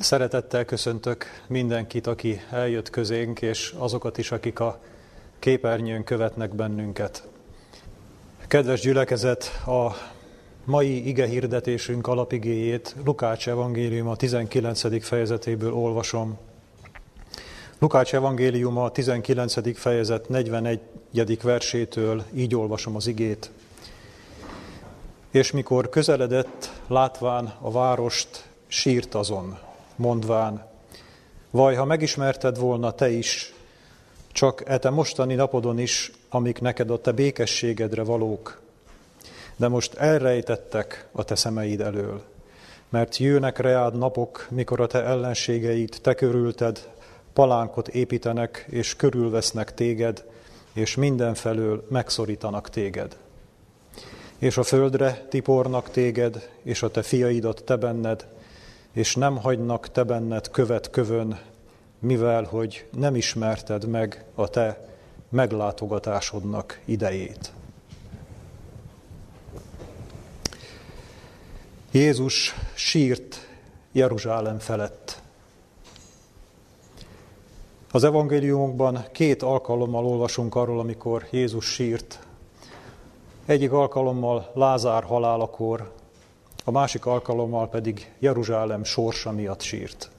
Szeretettel köszöntök mindenkit, aki eljött közénk, és azokat is, akik a képernyőn követnek bennünket. Kedves gyülekezet, a mai ige hirdetésünk alapigéjét Lukács evangélium a 19. fejezetéből olvasom. Lukács evangélium a 19. fejezet 41. versétől így olvasom az igét. És mikor közeledett, látván a várost, sírt azon, mondván, vaj, ha megismerted volna te is, csak e te mostani napodon is, amik neked a békességedre valók, de most elrejtettek a te szemeid elől, mert jönnek reád napok, mikor a te ellenségeid te körülted, palánkot építenek és körülvesznek téged, és mindenfelől megszorítanak téged. És a földre tipornak téged, és a te fiaidat te benned, és nem hagynak te benned követ kövön, mivel hogy nem ismerted meg a te meglátogatásodnak idejét. Jézus sírt Jeruzsálem felett. Az evangéliumokban két alkalommal olvasunk arról, amikor Jézus sírt. Egyik alkalommal Lázár halálakor, a másik alkalommal pedig Jeruzsálem sorsa miatt sírt.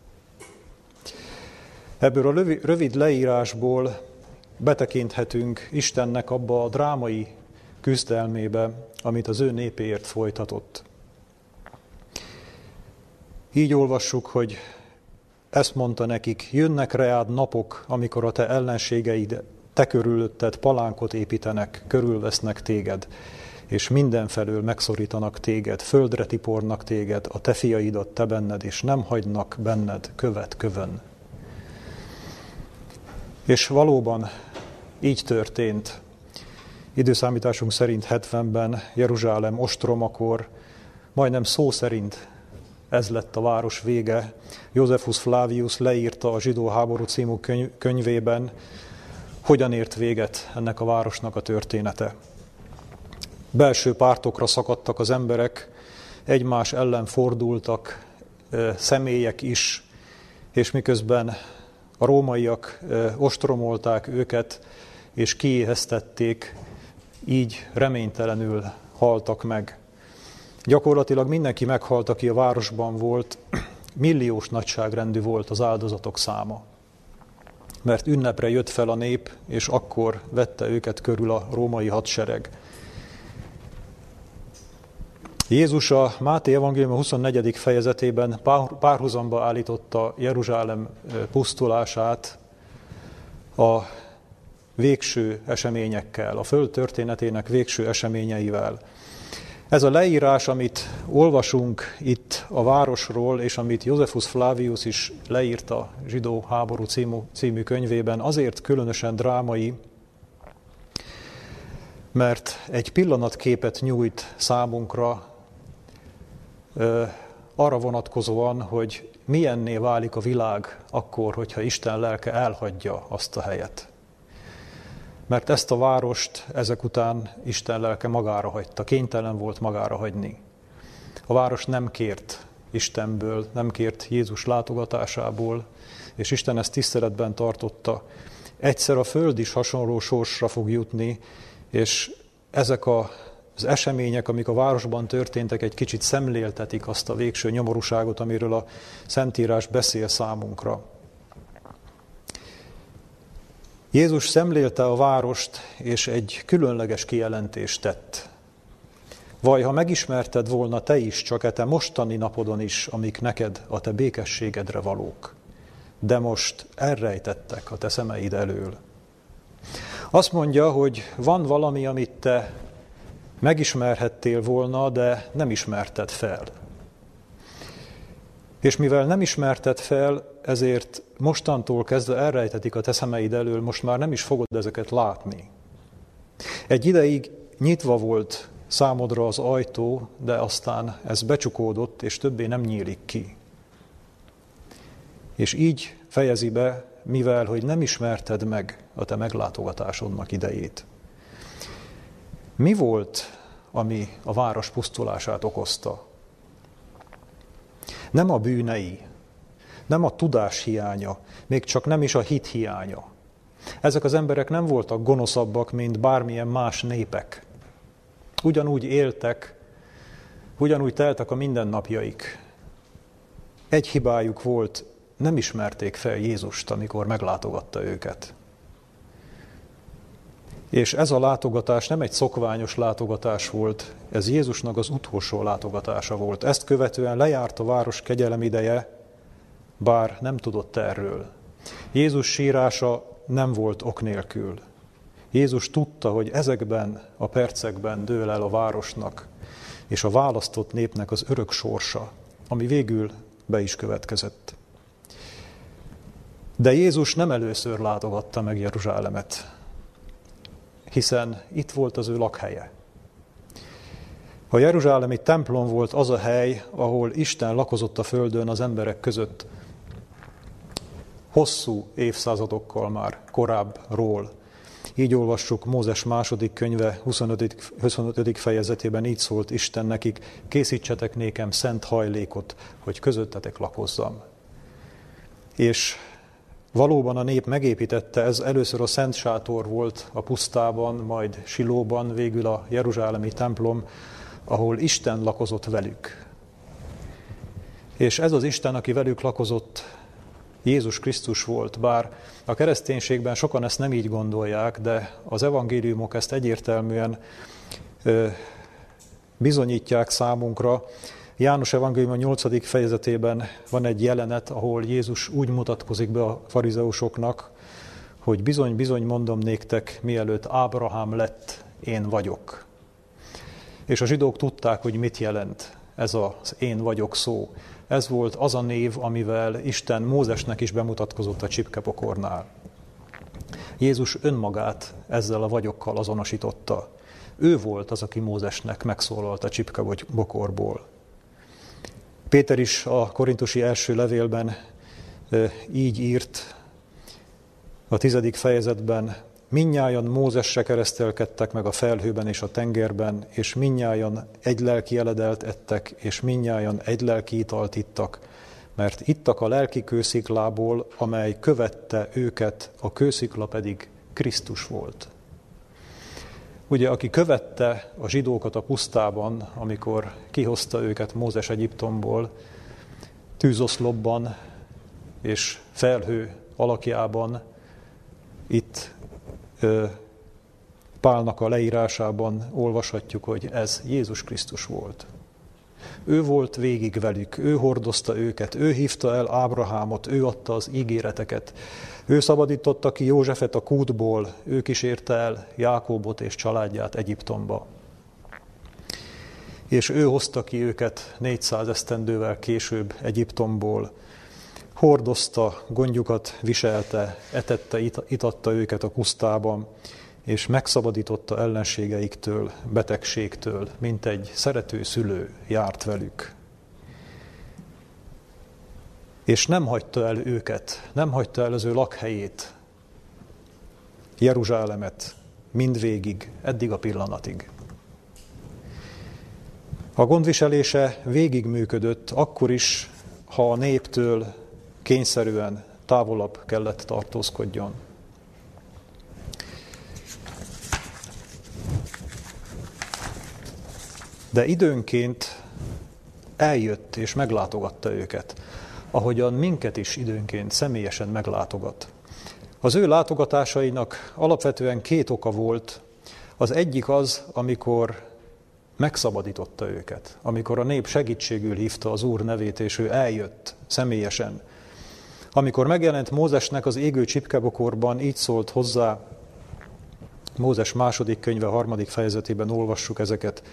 Ebből a rövid leírásból betekinthetünk Istennek abba a drámai küzdelmébe, amit az ő népéért folytatott. Így olvassuk, hogy ezt mondta nekik, jönnek reád napok, amikor a te ellenségeid te körülötted palánkot építenek, körülvesznek téged, és mindenfelől megszorítanak téged, földre tipornak téged, a te fiaidat te benned, és nem hagynak benned követ kövön. És valóban így történt. Időszámításunk szerint 70-ben Jeruzsálem ostromakor, majdnem szó szerint ez lett a város vége. Josephus Flavius leírta a zsidó háború című könyvében, hogyan ért véget ennek a városnak a története. Belső pártokra szakadtak az emberek, egymás ellen fordultak, személyek is, és miközben a rómaiak ostromolták őket, és kiéheztették, így reménytelenül haltak meg. Gyakorlatilag mindenki meghalt, aki a városban volt, milliós nagyságrendű volt az áldozatok száma. Mert ünnepre jött fel a nép, és akkor vette őket körül a római hadsereg. Jézus a Máté Evangélium 24. fejezetében párhuzamba állította Jeruzsálem pusztulását a végső eseményekkel, a föld történetének végső eseményeivel. Ez a leírás, amit olvasunk itt a városról, és amit Josephus Flavius is leírt a Zsidó háború című, című könyvében, azért különösen drámai, mert egy pillanatképet nyújt számunkra arra vonatkozóan, hogy milyenné válik a világ akkor, hogyha Isten lelke elhagyja azt a helyet. Mert ezt a várost ezek után Isten lelke magára hagyta, kénytelen volt magára hagyni. A város nem kért Istenből, nem kért Jézus látogatásából, és Isten ezt tiszteletben tartotta. Egyszer a föld is hasonló sorsra fog jutni, és ezek a az események, amik a városban történtek, egy kicsit szemléltetik azt a végső nyomorúságot, amiről a Szentírás beszél számunkra. Jézus szemlélte a várost, és egy különleges kijelentést tett. Vaj, ha megismerted volna te is, csak e te mostani napodon is, amik neked a te békességedre valók, de most elrejtettek a te szemeid elől. Azt mondja, hogy van valami, amit te megismerhettél volna, de nem ismerted fel. És mivel nem ismerted fel, ezért mostantól kezdve elrejtetik a te szemeid elől, most már nem is fogod ezeket látni. Egy ideig nyitva volt számodra az ajtó, de aztán ez becsukódott, és többé nem nyílik ki. És így fejezi be, mivel hogy nem ismerted meg a te meglátogatásodnak idejét. Mi volt, ami a város pusztulását okozta? Nem a bűnei, nem a tudás hiánya, még csak nem is a hit hiánya. Ezek az emberek nem voltak gonoszabbak, mint bármilyen más népek. Ugyanúgy éltek, ugyanúgy teltek a mindennapjaik. Egy hibájuk volt, nem ismerték fel Jézust, amikor meglátogatta őket. És ez a látogatás nem egy szokványos látogatás volt, ez Jézusnak az utolsó látogatása volt. Ezt követően lejárt a város kegyelem ideje, bár nem tudott erről. Jézus sírása nem volt ok nélkül. Jézus tudta, hogy ezekben a percekben dől el a városnak és a választott népnek az örök sorsa, ami végül be is következett. De Jézus nem először látogatta meg Jeruzsálemet, hiszen itt volt az ő lakhelye. A Jeruzsálemi templom volt az a hely, ahol Isten lakozott a földön az emberek között hosszú évszázadokkal már korábbról. Így olvassuk Mózes második könyve 25. 25. fejezetében így szólt Isten nekik, készítsetek nékem szent hajlékot, hogy közöttetek lakozzam. És valóban a nép megépítette, ez először a Szent Sátor volt a pusztában, majd Silóban, végül a Jeruzsálemi templom, ahol Isten lakozott velük. És ez az Isten, aki velük lakozott, Jézus Krisztus volt, bár a kereszténységben sokan ezt nem így gondolják, de az evangéliumok ezt egyértelműen bizonyítják számunkra. János evangélium a 8. fejezetében van egy jelenet, ahol Jézus úgy mutatkozik be a farizeusoknak, hogy bizony, bizony mondom néktek, mielőtt Ábrahám lett, én vagyok. És a zsidók tudták, hogy mit jelent ez az én vagyok szó. Ez volt az a név, amivel Isten Mózesnek is bemutatkozott a csipkepokornál. Jézus önmagát ezzel a vagyokkal azonosította. Ő volt az, aki Mózesnek megszólalt a csipkebokorból. Péter is a korintusi első levélben így írt, a tizedik fejezetben, Minnyájan Mózesre keresztelkedtek meg a felhőben és a tengerben, és minnyájan egy lelki eledelt ettek, és minnyájan egy lelki italt ittak, mert ittak a lelki kősziklából, amely követte őket, a kőszikla pedig Krisztus volt. Ugye, aki követte a zsidókat a pusztában, amikor kihozta őket Mózes Egyiptomból, tűzoszlopban és felhő alakjában, itt Pálnak a leírásában olvashatjuk, hogy ez Jézus Krisztus volt. Ő volt végig velük, ő hordozta őket, ő hívta el Ábrahámot, ő adta az ígéreteket, ő szabadította ki Józsefet a kútból, ő kísérte el Jákóbot és családját Egyiptomba. És ő hozta ki őket 400 esztendővel később Egyiptomból, hordozta, gondjukat viselte, etette, itatta őket a pusztában, és megszabadította ellenségeiktől, betegségtől, mint egy szerető szülő járt velük. És nem hagyta el őket, nem hagyta el az ő lakhelyét, Jeruzsálemet, mindvégig, eddig a pillanatig. A gondviselése végig működött, akkor is, ha a néptől kényszerűen távolabb kellett tartózkodjon. De időnként eljött és meglátogatta őket, ahogyan minket is időnként személyesen meglátogat. Az ő látogatásainak alapvetően két oka volt. Az egyik az, amikor megszabadította őket, amikor a nép segítségül hívta az Úr nevét, és ő eljött személyesen, amikor megjelent Mózesnek az égő csipkebokorban, így szólt hozzá, Mózes második könyve harmadik fejezetében olvassuk ezeket.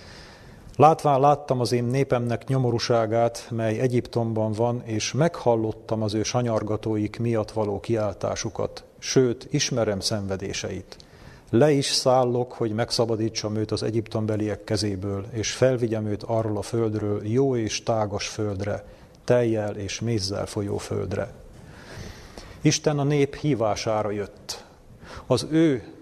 Látván láttam az én népemnek nyomorúságát, mely Egyiptomban van, és meghallottam az ő sanyargatóik miatt való kiáltásukat, sőt, ismerem szenvedéseit. Le is szállok, hogy megszabadítsam őt az egyiptombeliek kezéből, és felvigyem őt arról a földről, jó és tágas földre, tejjel és mézzel folyó földre. Isten a nép hívására jött. Az ő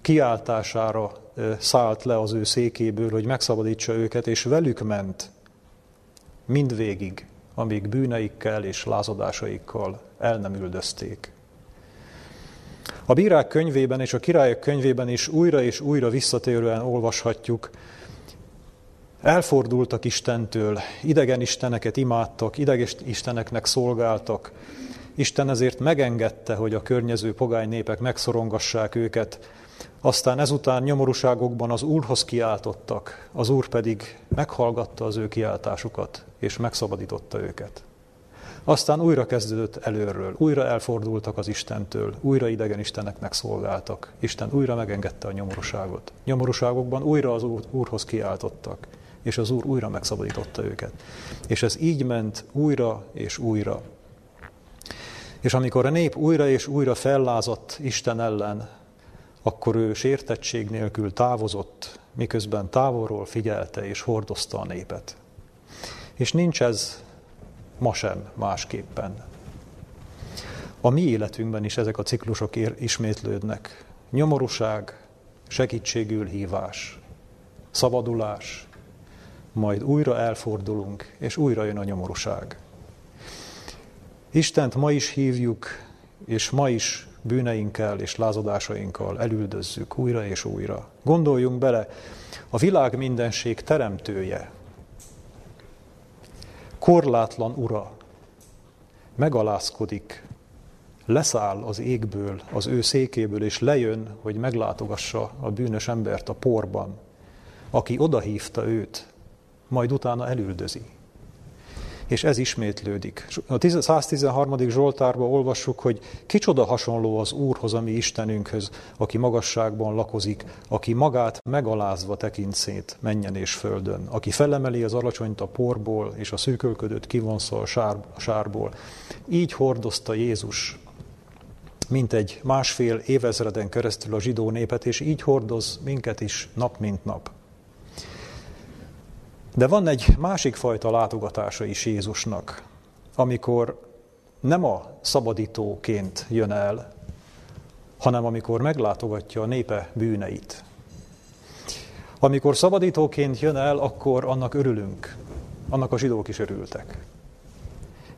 kiáltására szállt le az ő székéből, hogy megszabadítsa őket, és velük ment mindvégig amíg bűneikkel és lázadásaikkal el nem üldözték. A bírák könyvében és a királyok könyvében is újra és újra visszatérően olvashatjuk, elfordultak Istentől, idegen isteneket imádtak, idegen isteneknek szolgáltak. Isten ezért megengedte, hogy a környező pogány népek megszorongassák őket, aztán ezután nyomorúságokban az Úrhoz kiáltottak, az Úr pedig meghallgatta az ő kiáltásukat, és megszabadította őket. Aztán újra kezdődött előről, újra elfordultak az Istentől, újra idegen Isteneknek szolgáltak. Isten újra megengedte a nyomorúságot. Nyomorúságokban újra az úr, Úrhoz kiáltottak, és az Úr újra megszabadította őket. És ez így ment újra és újra. És amikor a nép újra és újra fellázadt Isten ellen, akkor ő sértettség nélkül távozott, miközben távolról figyelte és hordozta a népet. És nincs ez ma sem másképpen. A mi életünkben is ezek a ciklusok ismétlődnek. Nyomorúság, segítségül hívás, szabadulás, majd újra elfordulunk, és újra jön a nyomorúság. Istent ma is hívjuk, és ma is bűneinkkel és lázadásainkkal elüldözzük újra és újra. Gondoljunk bele, a világ mindenség teremtője, korlátlan ura, megalázkodik, leszáll az égből, az ő székéből, és lejön, hogy meglátogassa a bűnös embert a porban, aki odahívta őt, majd utána elüldözi és ez ismétlődik. A 113. Zsoltárban olvassuk, hogy kicsoda hasonló az Úrhoz, ami Istenünkhöz, aki magasságban lakozik, aki magát megalázva tekint szét menjen és földön, aki felemeli az alacsonyt a porból, és a szűkölködőt kivonszol a, sár, sárból. Így hordozta Jézus mint egy másfél évezreden keresztül a zsidó népet, és így hordoz minket is nap mint nap. De van egy másik fajta látogatása is Jézusnak, amikor nem a szabadítóként jön el, hanem amikor meglátogatja a népe bűneit. Amikor szabadítóként jön el, akkor annak örülünk. Annak a zsidók is örültek.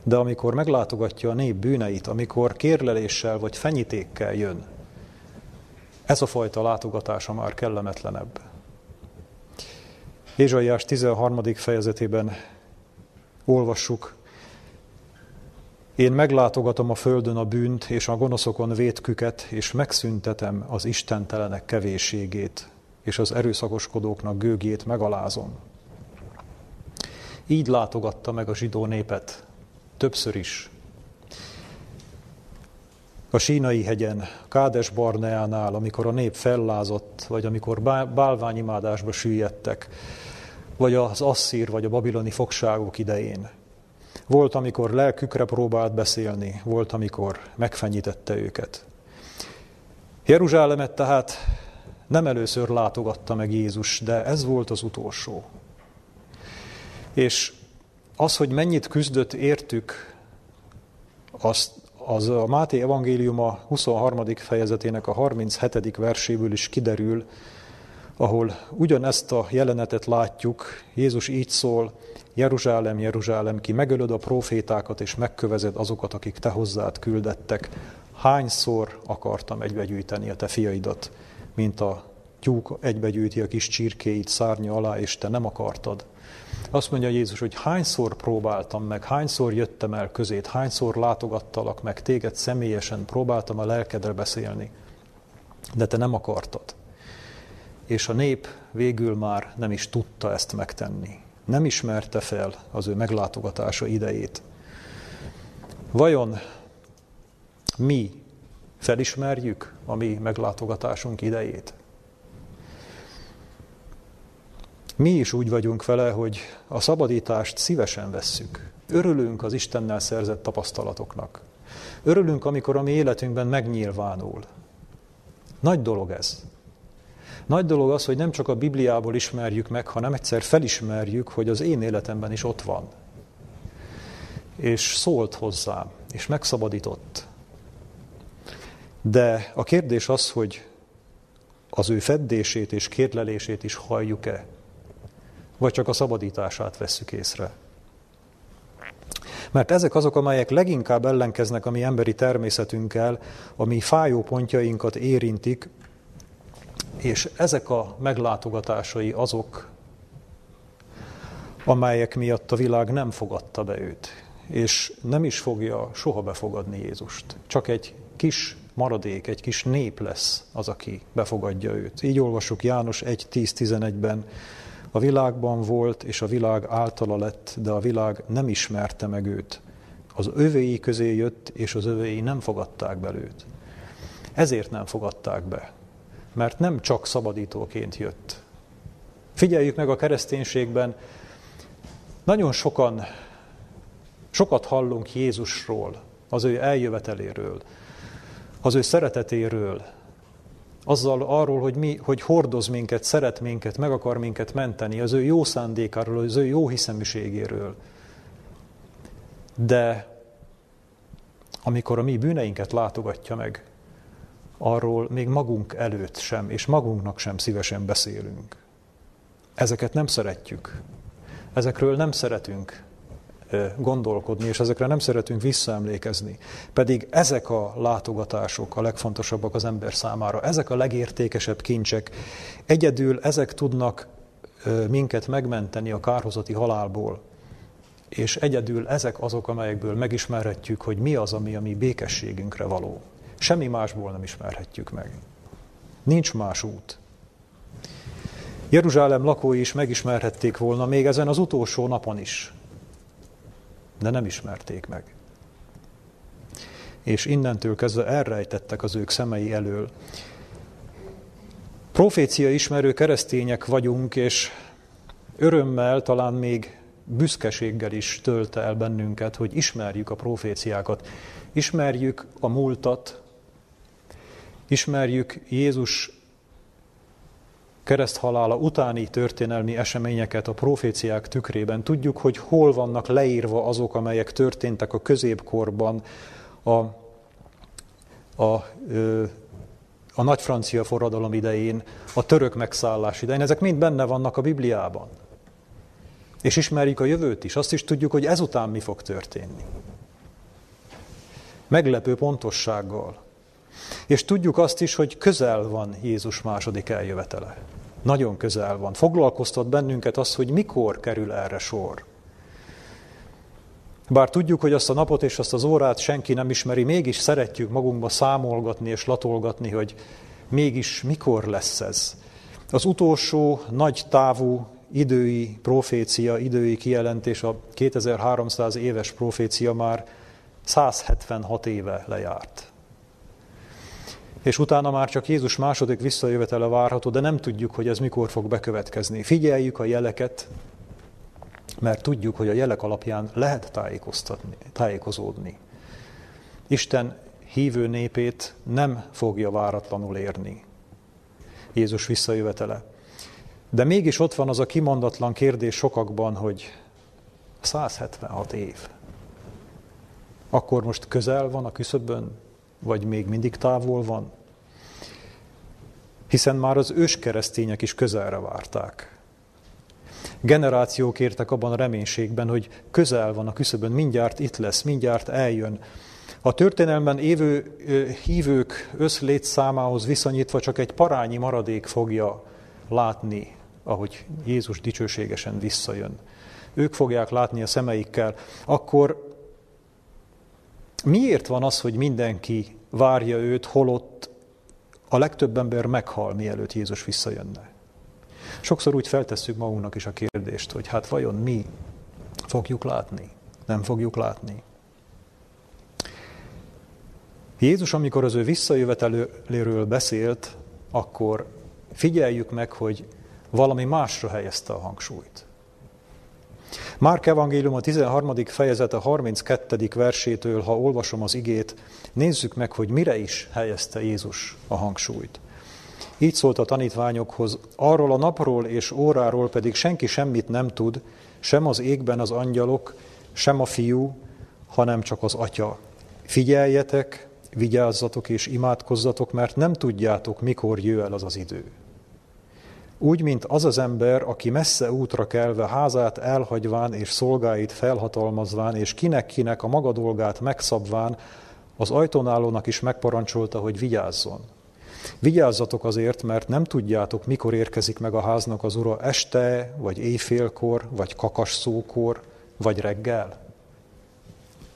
De amikor meglátogatja a nép bűneit, amikor kérleléssel vagy fenyítékkel jön, ez a fajta látogatása már kellemetlenebb. Ézsaiás 13. fejezetében olvassuk, én meglátogatom a földön a bűnt és a gonoszokon vétküket, és megszüntetem az istentelenek kevésségét, és az erőszakoskodóknak gőgét megalázom. Így látogatta meg a zsidó népet, többször is. A sínai hegyen, Kádes Barneánál, amikor a nép fellázott, vagy amikor bálványimádásba süllyedtek, vagy az asszír, vagy a babiloni fogságok idején. Volt, amikor lelkükre próbált beszélni, volt, amikor megfenyítette őket. Jeruzsálemet tehát nem először látogatta meg Jézus, de ez volt az utolsó. És az, hogy mennyit küzdött értük, az, az a Máté evangéliuma 23. fejezetének a 37. verséből is kiderül, ahol ugyanezt a jelenetet látjuk, Jézus így szól, Jeruzsálem, Jeruzsálem, ki megölöd a profétákat, és megkövezed azokat, akik te hozzád küldettek. Hányszor akartam egybegyűjteni a te fiaidat, mint a tyúk egybegyűjti a kis csirkéit szárnya alá, és te nem akartad. Azt mondja Jézus, hogy hányszor próbáltam meg, hányszor jöttem el közét, hányszor látogattalak meg téged személyesen, próbáltam a lelkedre beszélni, de te nem akartad és a nép végül már nem is tudta ezt megtenni. Nem ismerte fel az ő meglátogatása idejét. Vajon mi felismerjük a mi meglátogatásunk idejét? Mi is úgy vagyunk vele, hogy a szabadítást szívesen vesszük. Örülünk az Istennel szerzett tapasztalatoknak. Örülünk, amikor a mi életünkben megnyilvánul. Nagy dolog ez. Nagy dolog az, hogy nem csak a Bibliából ismerjük meg, hanem egyszer felismerjük, hogy az én életemben is ott van. És szólt hozzám, és megszabadított. De a kérdés az, hogy az ő feddését és kérlelését is halljuk-e, vagy csak a szabadítását vesszük észre. Mert ezek azok, amelyek leginkább ellenkeznek a mi emberi természetünkkel, a mi fájó pontjainkat érintik, és ezek a meglátogatásai azok, amelyek miatt a világ nem fogadta be őt, és nem is fogja soha befogadni Jézust. Csak egy kis maradék, egy kis nép lesz az, aki befogadja őt. Így olvasjuk János 1.10.11-ben, a világban volt, és a világ általa lett, de a világ nem ismerte meg őt. Az övéi közé jött, és az övéi nem fogadták be őt. Ezért nem fogadták be, mert nem csak szabadítóként jött. Figyeljük meg a kereszténységben, nagyon sokan, sokat hallunk Jézusról, az ő eljöveteléről, az ő szeretetéről, azzal arról, hogy, mi, hogy hordoz minket, szeret minket, meg akar minket menteni, az ő jó szándékáról, az ő jó hiszeműségéről. De amikor a mi bűneinket látogatja meg, arról még magunk előtt sem, és magunknak sem szívesen beszélünk. Ezeket nem szeretjük. Ezekről nem szeretünk gondolkodni, és ezekre nem szeretünk visszaemlékezni. Pedig ezek a látogatások a legfontosabbak az ember számára, ezek a legértékesebb kincsek. Egyedül ezek tudnak minket megmenteni a kárhozati halálból, és egyedül ezek azok, amelyekből megismerhetjük, hogy mi az, ami a mi békességünkre való. Semmi másból nem ismerhetjük meg. Nincs más út. Jeruzsálem lakói is megismerhették volna még ezen az utolsó napon is, de nem ismerték meg. És innentől kezdve elrejtettek az ők szemei elől. Profécia ismerő keresztények vagyunk, és örömmel, talán még büszkeséggel is tölt el bennünket, hogy ismerjük a proféciákat, ismerjük a múltat, ismerjük Jézus kereszthalála utáni történelmi eseményeket a proféciák tükrében. Tudjuk, hogy hol vannak leírva azok, amelyek történtek a középkorban, a, a, a nagy francia forradalom idején, a török megszállás idején. Ezek mind benne vannak a Bibliában. És ismerjük a jövőt is. Azt is tudjuk, hogy ezután mi fog történni. Meglepő pontossággal. És tudjuk azt is, hogy közel van Jézus második eljövetele. Nagyon közel van. Foglalkoztat bennünket az, hogy mikor kerül erre sor. Bár tudjuk, hogy azt a napot és azt az órát senki nem ismeri, mégis szeretjük magunkba számolgatni és latolgatni, hogy mégis mikor lesz ez. Az utolsó nagy távú idői profécia, idői kijelentés, a 2300 éves profécia már 176 éve lejárt és utána már csak Jézus második visszajövetele várható, de nem tudjuk, hogy ez mikor fog bekövetkezni. Figyeljük a jeleket, mert tudjuk, hogy a jelek alapján lehet tájékoztatni, tájékozódni. Isten hívő népét nem fogja váratlanul érni. Jézus visszajövetele. De mégis ott van az a kimondatlan kérdés sokakban, hogy 176 év. Akkor most közel van a küszöbön, vagy még mindig távol van? Hiszen már az őskeresztények is közelre várták. Generációk értek abban a reménységben, hogy közel van a küszöbön, mindjárt itt lesz, mindjárt eljön. A történelmen évő hívők összlét számához viszonyítva csak egy parányi maradék fogja látni, ahogy Jézus dicsőségesen visszajön. Ők fogják látni a szemeikkel. Akkor Miért van az, hogy mindenki várja őt, holott a legtöbb ember meghal, mielőtt Jézus visszajönne? Sokszor úgy feltesszük magunknak is a kérdést, hogy hát vajon mi fogjuk látni, nem fogjuk látni. Jézus, amikor az ő visszajöveteléről beszélt, akkor figyeljük meg, hogy valami másra helyezte a hangsúlyt. Márk evangélium a 13. fejezete 32. versétől, ha olvasom az igét, nézzük meg, hogy mire is helyezte Jézus a hangsúlyt. Így szólt a tanítványokhoz, arról a napról és óráról pedig senki semmit nem tud, sem az égben az angyalok, sem a fiú, hanem csak az atya. Figyeljetek, vigyázzatok és imádkozzatok, mert nem tudjátok, mikor jöjj el az az idő. Úgy, mint az az ember, aki messze útra kelve házát elhagyván és szolgáit felhatalmazván, és kinek-kinek a maga dolgát megszabván, az ajtónálónak is megparancsolta, hogy vigyázzon. Vigyázzatok azért, mert nem tudjátok, mikor érkezik meg a háznak az ura, este, vagy éjfélkor, vagy kakasszókor, vagy reggel.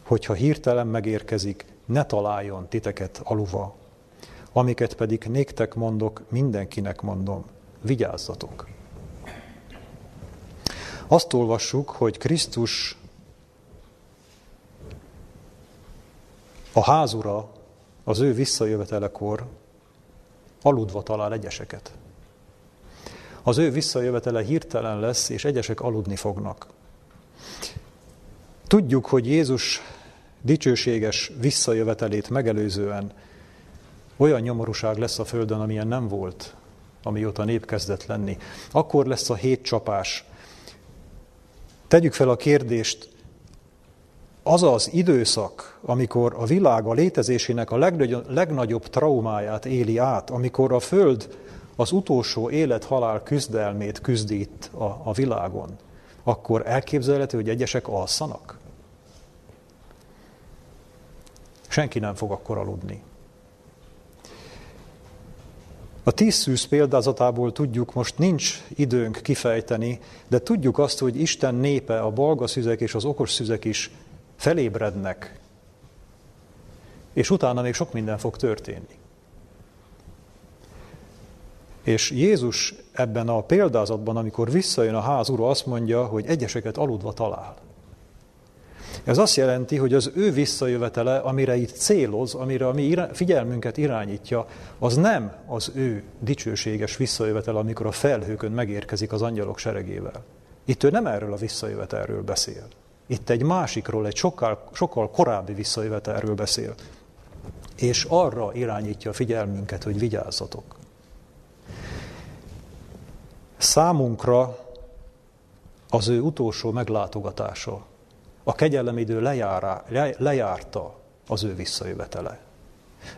Hogyha hirtelen megérkezik, ne találjon titeket aluva. Amiket pedig néktek mondok, mindenkinek mondom, vigyázzatok. Azt olvassuk, hogy Krisztus a házura az ő visszajövetelekor aludva talál egyeseket. Az ő visszajövetele hirtelen lesz, és egyesek aludni fognak. Tudjuk, hogy Jézus dicsőséges visszajövetelét megelőzően olyan nyomorúság lesz a Földön, amilyen nem volt, amióta nép kezdett lenni. Akkor lesz a hét csapás. Tegyük fel a kérdést, az az időszak, amikor a világ a létezésének a legnagyobb, legnagyobb traumáját éli át, amikor a Föld az utolsó élet-halál küzdelmét küzdít a, a világon, akkor elképzelhető, hogy egyesek alszanak? Senki nem fog akkor aludni. A tíz szűz példázatából tudjuk, most nincs időnk kifejteni, de tudjuk azt, hogy Isten népe, a balga szüzek és az okos szüzek is felébrednek, és utána még sok minden fog történni. És Jézus ebben a példázatban, amikor visszajön a ház ura, azt mondja, hogy egyeseket aludva talál. Ez azt jelenti, hogy az ő visszajövetele, amire itt céloz, amire a mi figyelmünket irányítja, az nem az ő dicsőséges visszajövetel, amikor a felhőkön megérkezik az angyalok seregével. Itt ő nem erről a visszajövetelről beszél. Itt egy másikról, egy sokkal, sokkal korábbi visszajövetelről beszél. És arra irányítja a figyelmünket, hogy vigyázzatok. Számunkra az ő utolsó meglátogatása, a kegyelemidő lejárá, lejárta az ő visszajövetele.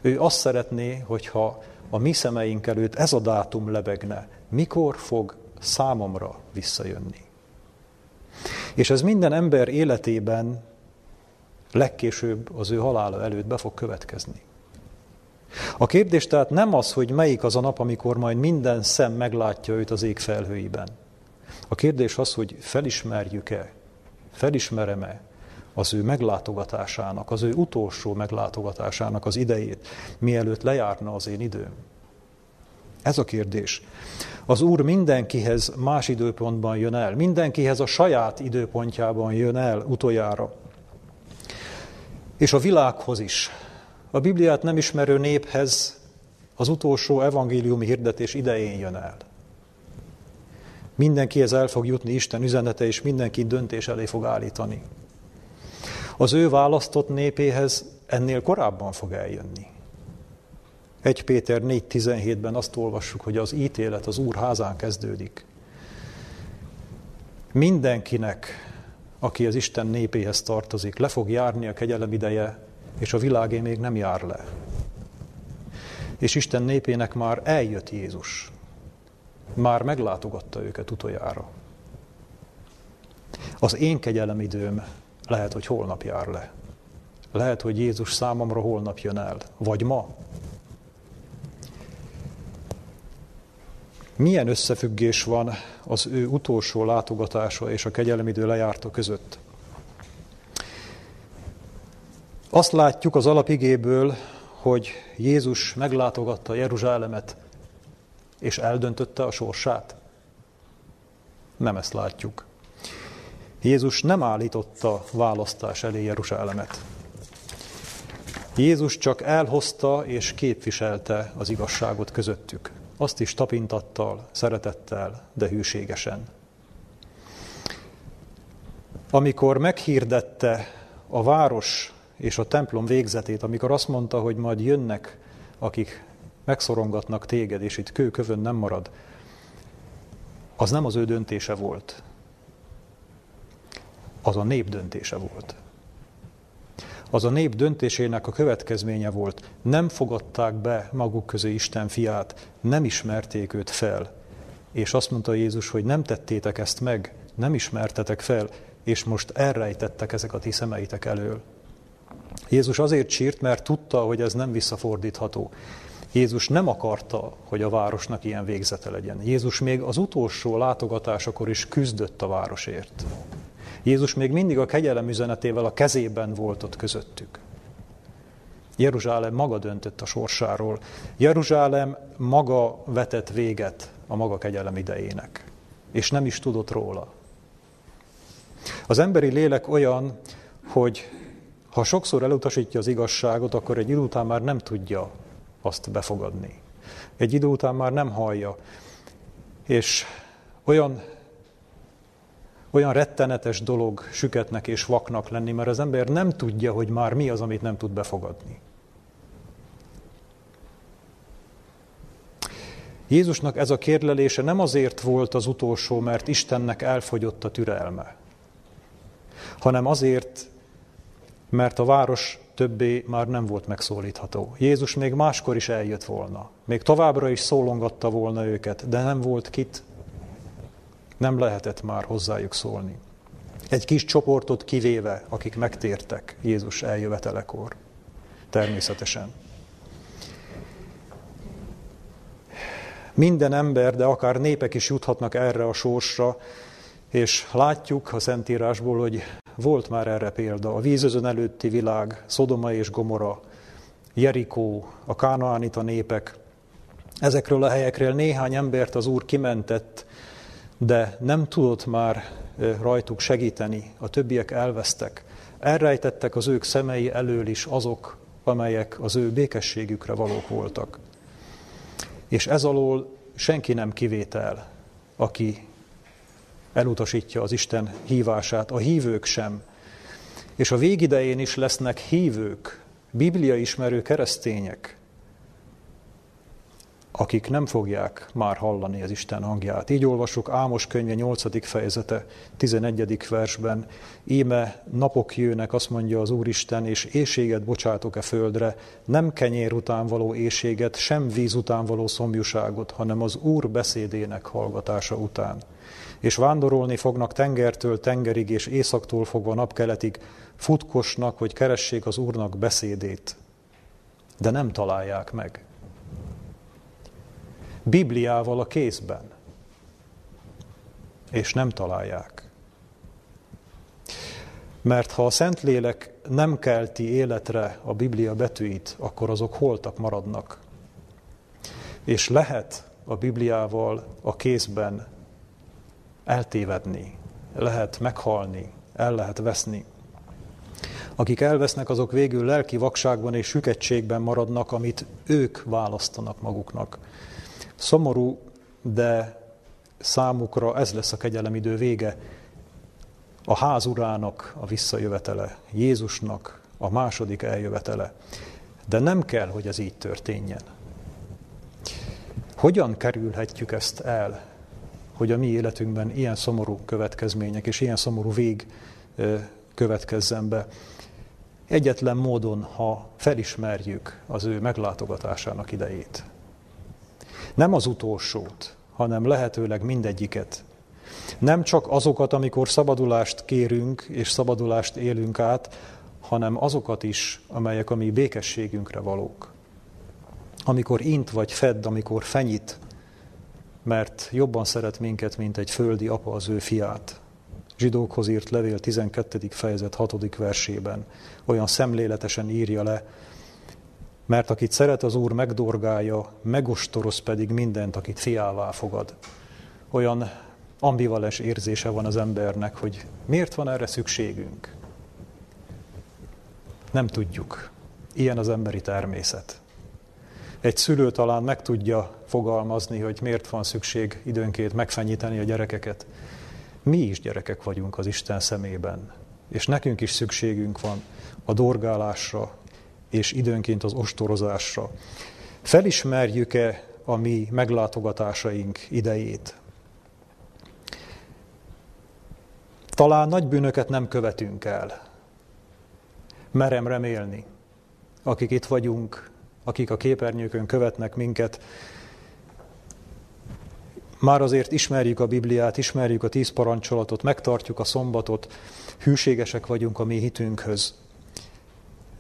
Ő azt szeretné, hogyha a mi szemeink előtt ez a dátum lebegne, mikor fog számomra visszajönni. És ez minden ember életében legkésőbb az ő halála előtt be fog következni. A kérdés tehát nem az, hogy melyik az a nap, amikor majd minden szem meglátja őt az ég felhőiben. A kérdés az, hogy felismerjük-e, felismerem-e az ő meglátogatásának, az ő utolsó meglátogatásának az idejét, mielőtt lejárna az én időm. Ez a kérdés. Az Úr mindenkihez más időpontban jön el, mindenkihez a saját időpontjában jön el utoljára. És a világhoz is. A Bibliát nem ismerő néphez az utolsó evangéliumi hirdetés idején jön el. Mindenkihez el fog jutni Isten üzenete, és mindenki döntés elé fog állítani. Az ő választott népéhez ennél korábban fog eljönni. 1 Péter 4.17-ben azt olvassuk, hogy az ítélet az Úr házán kezdődik. Mindenkinek, aki az Isten népéhez tartozik, le fog járni a kegyelem ideje, és a világé még nem jár le. És Isten népének már eljött Jézus. Már meglátogatta őket utoljára. Az én kegyelemidőm lehet, hogy holnap jár le. Lehet, hogy Jézus számomra holnap jön el, vagy ma. Milyen összefüggés van az ő utolsó látogatása és a kegyelemidő lejárta között? Azt látjuk az alapigéből, hogy Jézus meglátogatta Jeruzsálemet, és eldöntötte a sorsát. Nem ezt látjuk. Jézus nem állította választás elé Jeruzsálemet. Jézus csak elhozta és képviselte az igazságot közöttük. Azt is tapintattal, szeretettel, de hűségesen. Amikor meghirdette a város és a templom végzetét, amikor azt mondta, hogy majd jönnek, akik megszorongatnak téged, és itt kőkövön nem marad, az nem az ő döntése volt, az a nép döntése volt. Az a nép döntésének a következménye volt. Nem fogadták be maguk közé Isten fiát, nem ismerték őt fel, és azt mondta Jézus, hogy nem tettétek ezt meg, nem ismertetek fel, és most elrejtettek ezek a ti szemeitek elől. Jézus azért sírt, mert tudta, hogy ez nem visszafordítható. Jézus nem akarta, hogy a városnak ilyen végzete legyen. Jézus még az utolsó látogatásakor is küzdött a városért. Jézus még mindig a kegyelem üzenetével a kezében volt ott közöttük. Jeruzsálem maga döntött a sorsáról. Jeruzsálem maga vetett véget a maga kegyelem idejének, és nem is tudott róla. Az emberi lélek olyan, hogy ha sokszor elutasítja az igazságot, akkor egy idő után már nem tudja azt befogadni. Egy idő után már nem hallja. És olyan, olyan rettenetes dolog süketnek és vaknak lenni, mert az ember nem tudja, hogy már mi az, amit nem tud befogadni. Jézusnak ez a kérlelése nem azért volt az utolsó, mert Istennek elfogyott a türelme, hanem azért, mert a város többé már nem volt megszólítható. Jézus még máskor is eljött volna, még továbbra is szólongatta volna őket, de nem volt kit, nem lehetett már hozzájuk szólni. Egy kis csoportot kivéve, akik megtértek Jézus eljövetelekor. Természetesen. Minden ember, de akár népek is juthatnak erre a sorsra, és látjuk a Szentírásból, hogy volt már erre példa. A vízözön előtti világ, Szodoma és Gomora, Jerikó, a kánaánita népek. Ezekről a helyekről néhány embert az Úr kimentett, de nem tudott már rajtuk segíteni, a többiek elvesztek. Elrejtettek az ők szemei elől is azok, amelyek az ő békességükre valók voltak. És ez alól senki nem kivétel, aki elutasítja az Isten hívását, a hívők sem. És a végidején is lesznek hívők, Biblia ismerő keresztények, akik nem fogják már hallani az Isten hangját. Így olvasok Ámos könyve 8. fejezete 11. versben. Íme napok jönnek, azt mondja az Úristen, és éjséget bocsátok-e földre, nem kenyér után való éjséget, sem víz után való szomjúságot, hanem az Úr beszédének hallgatása után. És vándorolni fognak tengertől tengerig, és északtól fogva napkeletig, futkosnak, hogy keressék az Úrnak beszédét, de nem találják meg. Bibliával a kézben, és nem találják. Mert ha a Szentlélek nem kelti életre a Biblia betűit, akkor azok holtak maradnak. És lehet a Bibliával a kézben eltévedni, lehet meghalni, el lehet veszni. Akik elvesznek, azok végül lelki vakságban és süketségben maradnak, amit ők választanak maguknak. Szomorú, de számukra ez lesz a kegyelemidő vége. A ház urának a visszajövetele, Jézusnak a második eljövetele. De nem kell, hogy ez így történjen. Hogyan kerülhetjük ezt el, hogy a mi életünkben ilyen szomorú következmények és ilyen szomorú vég következzen be? Egyetlen módon, ha felismerjük az ő meglátogatásának idejét. Nem az utolsót, hanem lehetőleg mindegyiket. Nem csak azokat, amikor szabadulást kérünk és szabadulást élünk át, hanem azokat is, amelyek a mi békességünkre valók. Amikor int vagy fedd, amikor fenyít, mert jobban szeret minket, mint egy földi apa az ő fiát. Zsidókhoz írt levél 12. fejezet 6. versében olyan szemléletesen írja le, mert akit szeret az Úr, megdorgálja, megostoroz pedig mindent, akit fiává fogad. Olyan ambivalens érzése van az embernek, hogy miért van erre szükségünk. Nem tudjuk. Ilyen az emberi természet. Egy szülő talán meg tudja fogalmazni, hogy miért van szükség időnként megfenyíteni a gyerekeket. Mi is gyerekek vagyunk az Isten szemében, és nekünk is szükségünk van a dorgálásra, és időnként az ostorozásra. Felismerjük-e a mi meglátogatásaink idejét? Talán nagy bűnöket nem követünk el. Merem remélni, akik itt vagyunk, akik a képernyőkön követnek minket, már azért ismerjük a Bibliát, ismerjük a tíz parancsolatot, megtartjuk a szombatot, hűségesek vagyunk a mi hitünkhöz.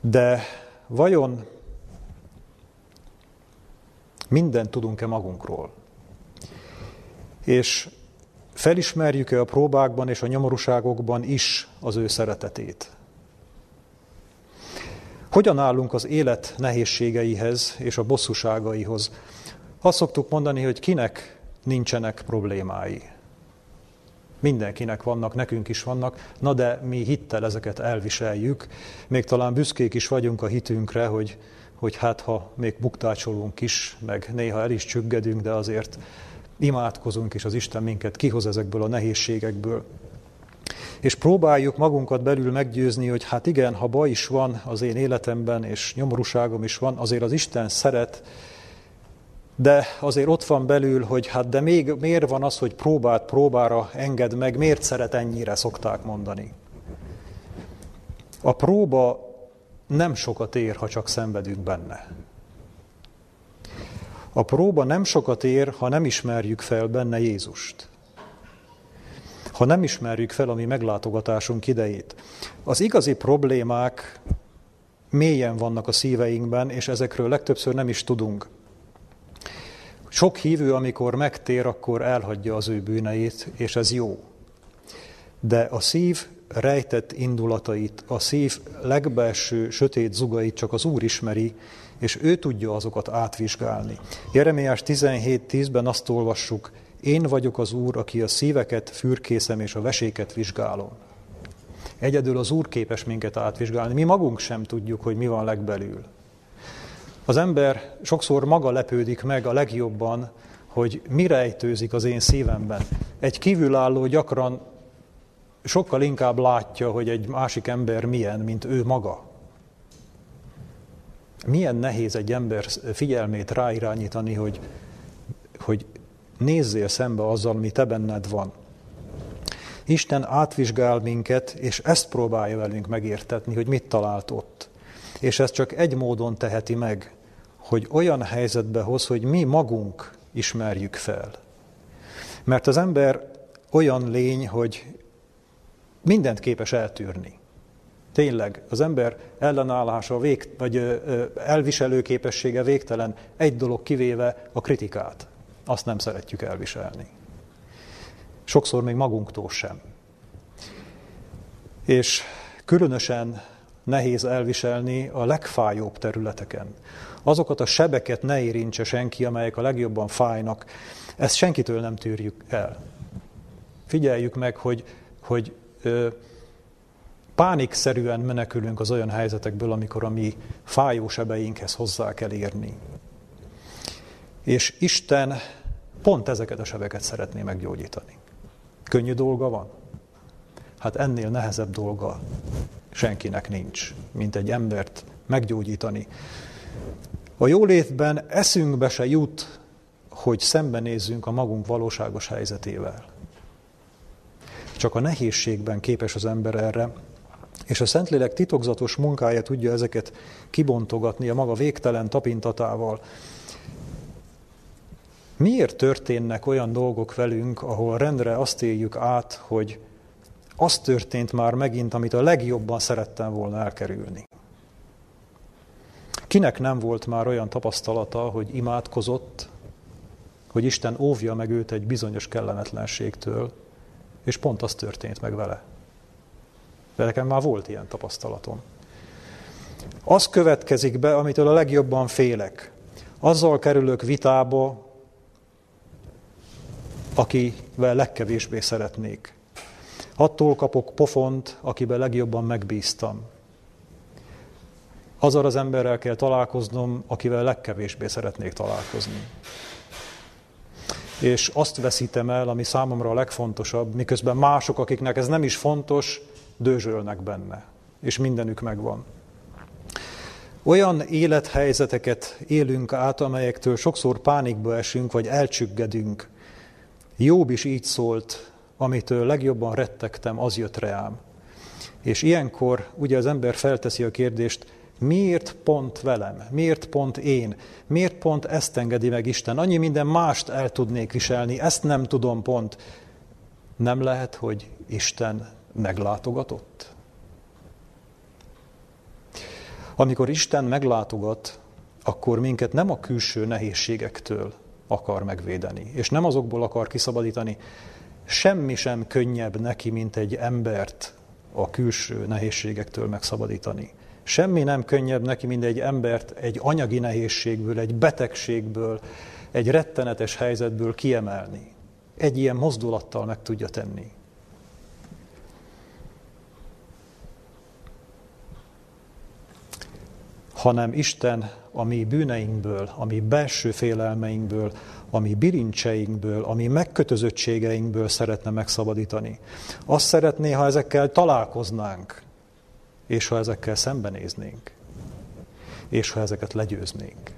De vajon mindent tudunk-e magunkról? És felismerjük-e a próbákban és a nyomorúságokban is az ő szeretetét? Hogyan állunk az élet nehézségeihez és a bosszúságaihoz? Azt szoktuk mondani, hogy kinek nincsenek problémái. Mindenkinek vannak, nekünk is vannak, na de mi hittel ezeket elviseljük. Még talán büszkék is vagyunk a hitünkre, hogy, hogy hát ha még buktácsolunk is, meg néha el is csüggedünk, de azért imádkozunk, és az Isten minket kihoz ezekből a nehézségekből. És próbáljuk magunkat belül meggyőzni, hogy hát igen, ha baj is van az én életemben, és nyomorúságom is van, azért az Isten szeret, de azért ott van belül, hogy hát de még miért van az, hogy próbát próbára enged meg, miért szeret ennyire, szokták mondani. A próba nem sokat ér, ha csak szenvedünk benne. A próba nem sokat ér, ha nem ismerjük fel benne Jézust. Ha nem ismerjük fel a mi meglátogatásunk idejét. Az igazi problémák mélyen vannak a szíveinkben, és ezekről legtöbbször nem is tudunk. Sok hívő, amikor megtér, akkor elhagyja az ő bűneit, és ez jó. De a szív rejtett indulatait, a szív legbelső sötét zugait csak az Úr ismeri, és ő tudja azokat átvizsgálni. Jeremiás 17.10-ben azt olvassuk, én vagyok az Úr, aki a szíveket fürkészem és a veséket vizsgálom. Egyedül az Úr képes minket átvizsgálni. Mi magunk sem tudjuk, hogy mi van legbelül. Az ember sokszor maga lepődik meg a legjobban, hogy mi rejtőzik az én szívemben. Egy kívülálló gyakran sokkal inkább látja, hogy egy másik ember milyen, mint ő maga. Milyen nehéz egy ember figyelmét ráirányítani, hogy, hogy nézzél szembe azzal, ami te benned van. Isten átvizsgál minket, és ezt próbálja velünk megértetni, hogy mit talált ott. És ezt csak egy módon teheti meg, hogy olyan helyzetbe hoz, hogy mi magunk ismerjük fel. Mert az ember olyan lény, hogy mindent képes eltűrni. Tényleg, az ember ellenállása, vég, vagy elviselő képessége végtelen, egy dolog kivéve a kritikát. Azt nem szeretjük elviselni. Sokszor még magunktól sem. És különösen nehéz elviselni a legfájóbb területeken. Azokat a sebeket ne érintse senki, amelyek a legjobban fájnak. Ezt senkitől nem tűrjük el. Figyeljük meg, hogy, hogy ö, pánikszerűen menekülünk az olyan helyzetekből, amikor a mi fájó sebeinkhez hozzá kell érni. És Isten pont ezeket a sebeket szeretné meggyógyítani. Könnyű dolga van? Hát ennél nehezebb dolga senkinek nincs, mint egy embert meggyógyítani. A jólétben eszünkbe se jut, hogy szembenézzünk a magunk valóságos helyzetével. Csak a nehézségben képes az ember erre, és a Szentlélek titokzatos munkája tudja ezeket kibontogatni a maga végtelen tapintatával. Miért történnek olyan dolgok velünk, ahol rendre azt éljük át, hogy az történt már megint, amit a legjobban szerettem volna elkerülni? Kinek nem volt már olyan tapasztalata, hogy imádkozott, hogy Isten óvja meg őt egy bizonyos kellemetlenségtől, és pont az történt meg vele. De nekem már volt ilyen tapasztalatom. Az következik be, amitől a legjobban félek. Azzal kerülök vitába, akivel legkevésbé szeretnék. Attól kapok pofont, akiben legjobban megbíztam azzal az emberrel kell találkoznom, akivel legkevésbé szeretnék találkozni. És azt veszítem el, ami számomra a legfontosabb, miközben mások, akiknek ez nem is fontos, dőzsölnek benne, és mindenük megvan. Olyan élethelyzeteket élünk át, amelyektől sokszor pánikba esünk, vagy elcsüggedünk. Jobb is így szólt, amitől legjobban rettegtem, az jött reám. És ilyenkor ugye az ember felteszi a kérdést, Miért pont velem? Miért pont én? Miért pont ezt engedi meg Isten? Annyi minden mást el tudnék viselni, ezt nem tudom pont. Nem lehet, hogy Isten meglátogatott? Amikor Isten meglátogat, akkor minket nem a külső nehézségektől akar megvédeni, és nem azokból akar kiszabadítani. Semmi sem könnyebb neki, mint egy embert a külső nehézségektől megszabadítani. Semmi nem könnyebb neki, mint egy embert egy anyagi nehézségből, egy betegségből, egy rettenetes helyzetből kiemelni. Egy ilyen mozdulattal meg tudja tenni. hanem Isten a mi bűneinkből, a mi belső félelmeinkből, a mi bilincseinkből, a mi megkötözöttségeinkből szeretne megszabadítani. Azt szeretné, ha ezekkel találkoznánk, és ha ezekkel szembenéznénk, és ha ezeket legyőznénk.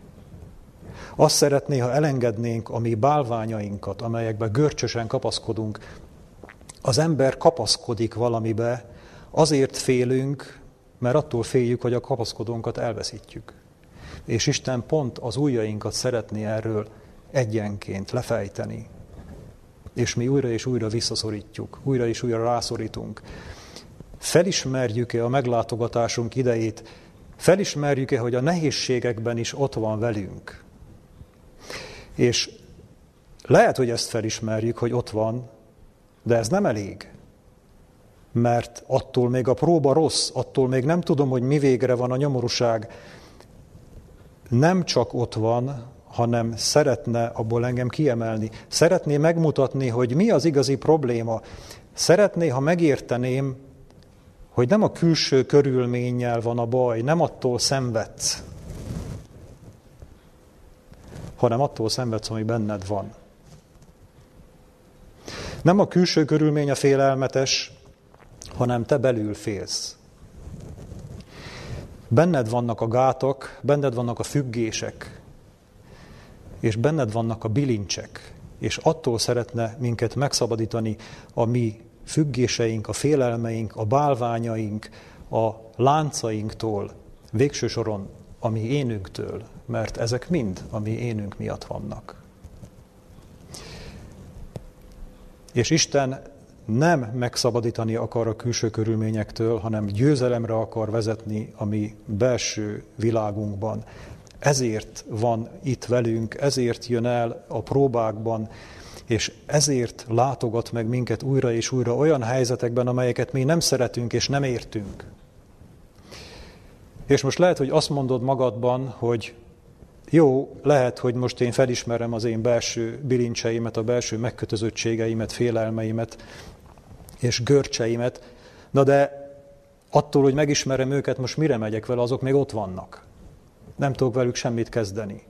Azt szeretné, ha elengednénk a mi bálványainkat, amelyekbe görcsösen kapaszkodunk. Az ember kapaszkodik valamibe, azért félünk, mert attól féljük, hogy a kapaszkodónkat elveszítjük. És Isten pont az ujjainkat szeretné erről egyenként lefejteni. És mi újra és újra visszaszorítjuk, újra és újra rászorítunk. Felismerjük-e a meglátogatásunk idejét, felismerjük-e, hogy a nehézségekben is ott van velünk. És lehet, hogy ezt felismerjük, hogy ott van, de ez nem elég mert attól még a próba rossz, attól még nem tudom, hogy mi végre van a nyomorúság. Nem csak ott van, hanem szeretne abból engem kiemelni. Szeretné megmutatni, hogy mi az igazi probléma. Szeretné, ha megérteném, hogy nem a külső körülménnyel van a baj, nem attól szenvedsz, hanem attól szenvedsz, ami benned van. Nem a külső körülmény a félelmetes, hanem te belül félsz. Benned vannak a gátok, benned vannak a függések, és benned vannak a bilincsek, és attól szeretne minket megszabadítani a mi függéseink, a félelmeink, a bálványaink, a láncainktól, végső soron a mi énünktől, mert ezek mind a mi énünk miatt vannak. És Isten nem megszabadítani akar a külső körülményektől, hanem győzelemre akar vezetni a mi belső világunkban. Ezért van itt velünk, ezért jön el a próbákban, és ezért látogat meg minket újra és újra olyan helyzetekben, amelyeket mi nem szeretünk és nem értünk. És most lehet, hogy azt mondod magadban, hogy jó, lehet, hogy most én felismerem az én belső bilincseimet, a belső megkötözöttségeimet, félelmeimet, és görcseimet, na de attól, hogy megismerem őket, most mire megyek vele, azok még ott vannak. Nem tudok velük semmit kezdeni.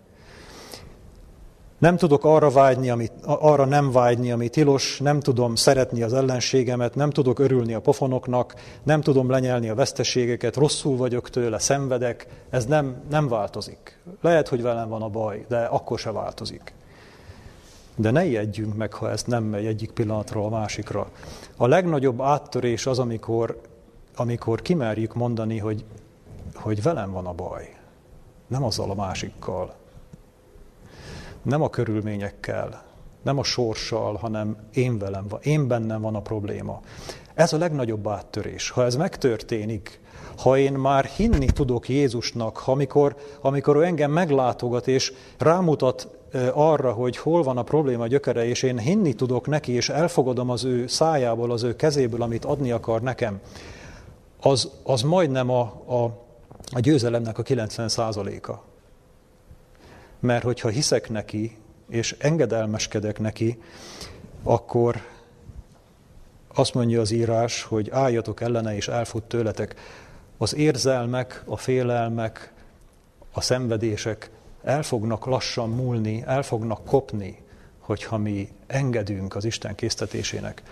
Nem tudok arra, vágyni, amit, arra nem vágyni, ami tilos, nem tudom szeretni az ellenségemet, nem tudok örülni a pofonoknak, nem tudom lenyelni a veszteségeket, rosszul vagyok tőle, szenvedek, ez nem, nem változik. Lehet, hogy velem van a baj, de akkor se változik. De ne ijedjünk meg, ha ez nem megy egyik pillanatról a másikra. A legnagyobb áttörés az, amikor, amikor kimerjük mondani, hogy, hogy velem van a baj. Nem azzal a másikkal. Nem a körülményekkel, nem a sorssal, hanem én velem van, én bennem van a probléma. Ez a legnagyobb áttörés. Ha ez megtörténik, ha én már hinni tudok Jézusnak, amikor, amikor ő engem meglátogat és rámutat arra, hogy hol van a probléma gyökere, és én hinni tudok neki, és elfogadom az ő szájából, az ő kezéből, amit adni akar nekem, az, az majdnem a, a, a győzelemnek a 90 a Mert hogyha hiszek neki, és engedelmeskedek neki, akkor azt mondja az írás, hogy álljatok ellene, és elfut tőletek. Az érzelmek, a félelmek, a szenvedések el fognak lassan múlni, el fognak kopni, hogyha mi engedünk az Isten késztetésének.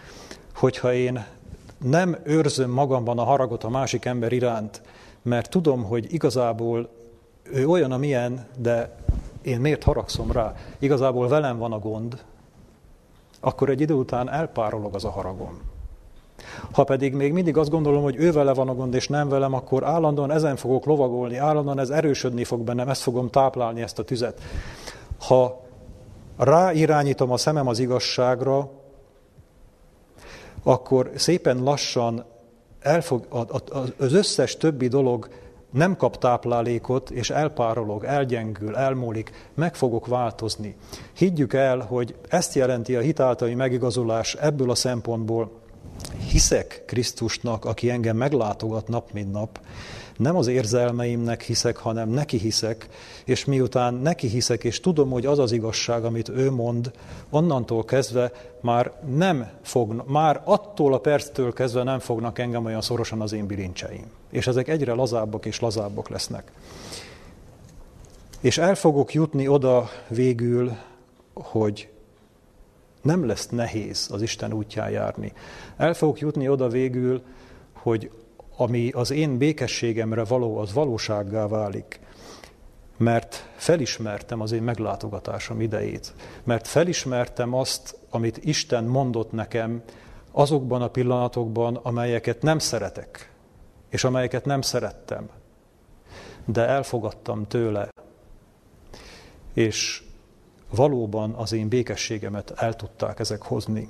Hogyha én nem őrzöm magamban a haragot a másik ember iránt, mert tudom, hogy igazából ő olyan, amilyen, de én miért haragszom rá? Igazából velem van a gond, akkor egy idő után elpárolog az a haragom. Ha pedig még mindig azt gondolom, hogy ő vele van a gond, és nem velem, akkor állandóan ezen fogok lovagolni, állandóan ez erősödni fog bennem, ezt fogom táplálni, ezt a tüzet. Ha ráirányítom a szemem az igazságra, akkor szépen lassan elfog, az összes többi dolog nem kap táplálékot, és elpárolog, elgyengül, elmúlik, meg fogok változni. Higgyük el, hogy ezt jelenti a hitáltali megigazolás ebből a szempontból, hiszek Krisztusnak, aki engem meglátogat nap, mint nap, nem az érzelmeimnek hiszek, hanem neki hiszek, és miután neki hiszek, és tudom, hogy az az igazság, amit ő mond, onnantól kezdve már nem fog, már attól a perctől kezdve nem fognak engem olyan szorosan az én bilincseim. És ezek egyre lazábbak és lazábbak lesznek. És el fogok jutni oda végül, hogy nem lesz nehéz az Isten útján járni. El fogok jutni oda végül, hogy ami az én békességemre való, az valósággá válik. Mert felismertem az én meglátogatásom idejét. Mert felismertem azt, amit Isten mondott nekem azokban a pillanatokban, amelyeket nem szeretek, és amelyeket nem szerettem. De elfogadtam tőle, és valóban az én békességemet el tudták ezek hozni.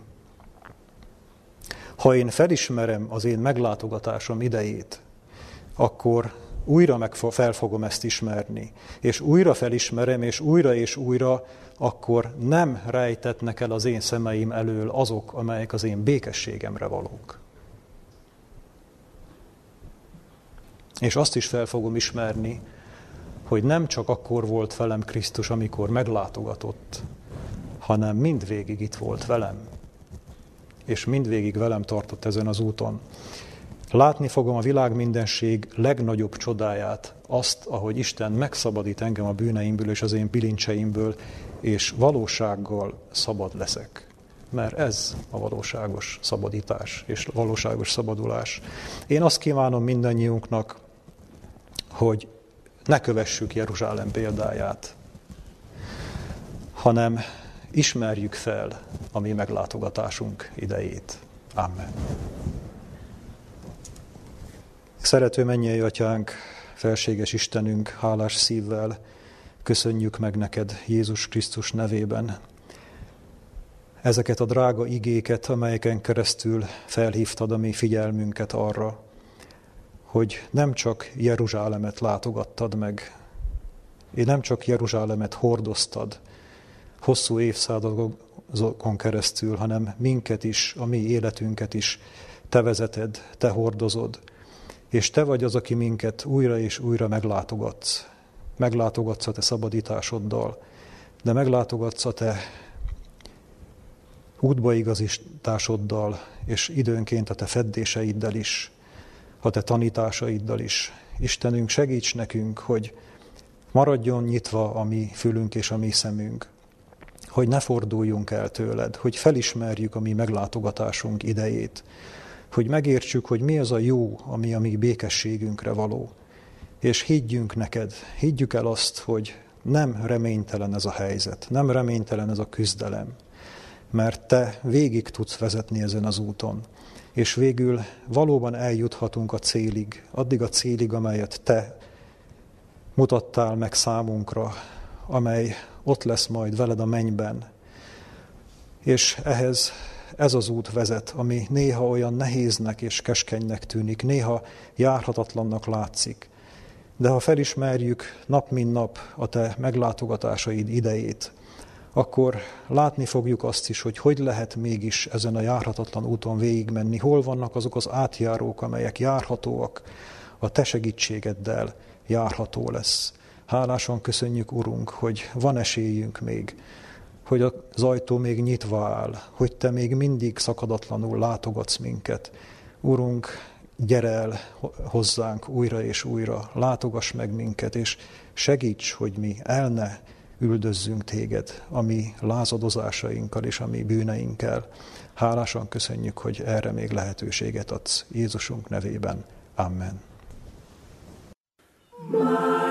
Ha én felismerem az én meglátogatásom idejét, akkor újra meg fel fogom ezt ismerni, és újra felismerem, és újra és újra, akkor nem rejtetnek el az én szemeim elől azok, amelyek az én békességemre valók. És azt is fel fogom ismerni, hogy nem csak akkor volt velem Krisztus, amikor meglátogatott, hanem mindvégig itt volt velem és mindvégig velem tartott ezen az úton. Látni fogom a világ mindenség legnagyobb csodáját, azt, ahogy Isten megszabadít engem a bűneimből és az én bilincseimből, és valósággal szabad leszek. Mert ez a valóságos szabadítás és valóságos szabadulás. Én azt kívánom mindannyiunknak, hogy ne kövessük Jeruzsálem példáját, hanem ismerjük fel a mi meglátogatásunk idejét. Amen. Szerető mennyei atyánk, felséges Istenünk, hálás szívvel köszönjük meg neked Jézus Krisztus nevében ezeket a drága igéket, amelyeken keresztül felhívtad a mi figyelmünket arra, hogy nem csak Jeruzsálemet látogattad meg, és nem csak Jeruzsálemet hordoztad, hosszú évszázadokon keresztül, hanem minket is, a mi életünket is te vezeted, te hordozod, és te vagy az, aki minket újra és újra meglátogatsz. Meglátogatsz a te szabadításoddal, de meglátogatsz a te útbaigazításoddal, és időnként a te feddéseiddel is, a te tanításaiddal is. Istenünk, segíts nekünk, hogy maradjon nyitva a mi fülünk és a mi szemünk, hogy ne forduljunk el tőled, hogy felismerjük a mi meglátogatásunk idejét, hogy megértsük, hogy mi az a jó, ami a mi békességünkre való. És higgyünk neked, higgyük el azt, hogy nem reménytelen ez a helyzet, nem reménytelen ez a küzdelem, mert te végig tudsz vezetni ezen az úton, és végül valóban eljuthatunk a célig, addig a célig, amelyet te mutattál meg számunkra, amely ott lesz majd veled a mennyben. És ehhez ez az út vezet, ami néha olyan nehéznek és keskenynek tűnik, néha járhatatlannak látszik. De ha felismerjük nap mint nap a te meglátogatásaid idejét, akkor látni fogjuk azt is, hogy hogy lehet mégis ezen a járhatatlan úton végigmenni, hol vannak azok az átjárók, amelyek járhatóak, a te segítségeddel járható lesz. Hálásan köszönjük, Urunk, hogy van esélyünk még, hogy az ajtó még nyitva áll, hogy Te még mindig szakadatlanul látogatsz minket. Urunk, gyere el hozzánk újra és újra, látogass meg minket, és segíts, hogy mi el ne üldözzünk téged a mi lázadozásainkkal és a mi bűneinkkel. Hálásan köszönjük, hogy erre még lehetőséget adsz Jézusunk nevében. Amen. Bye.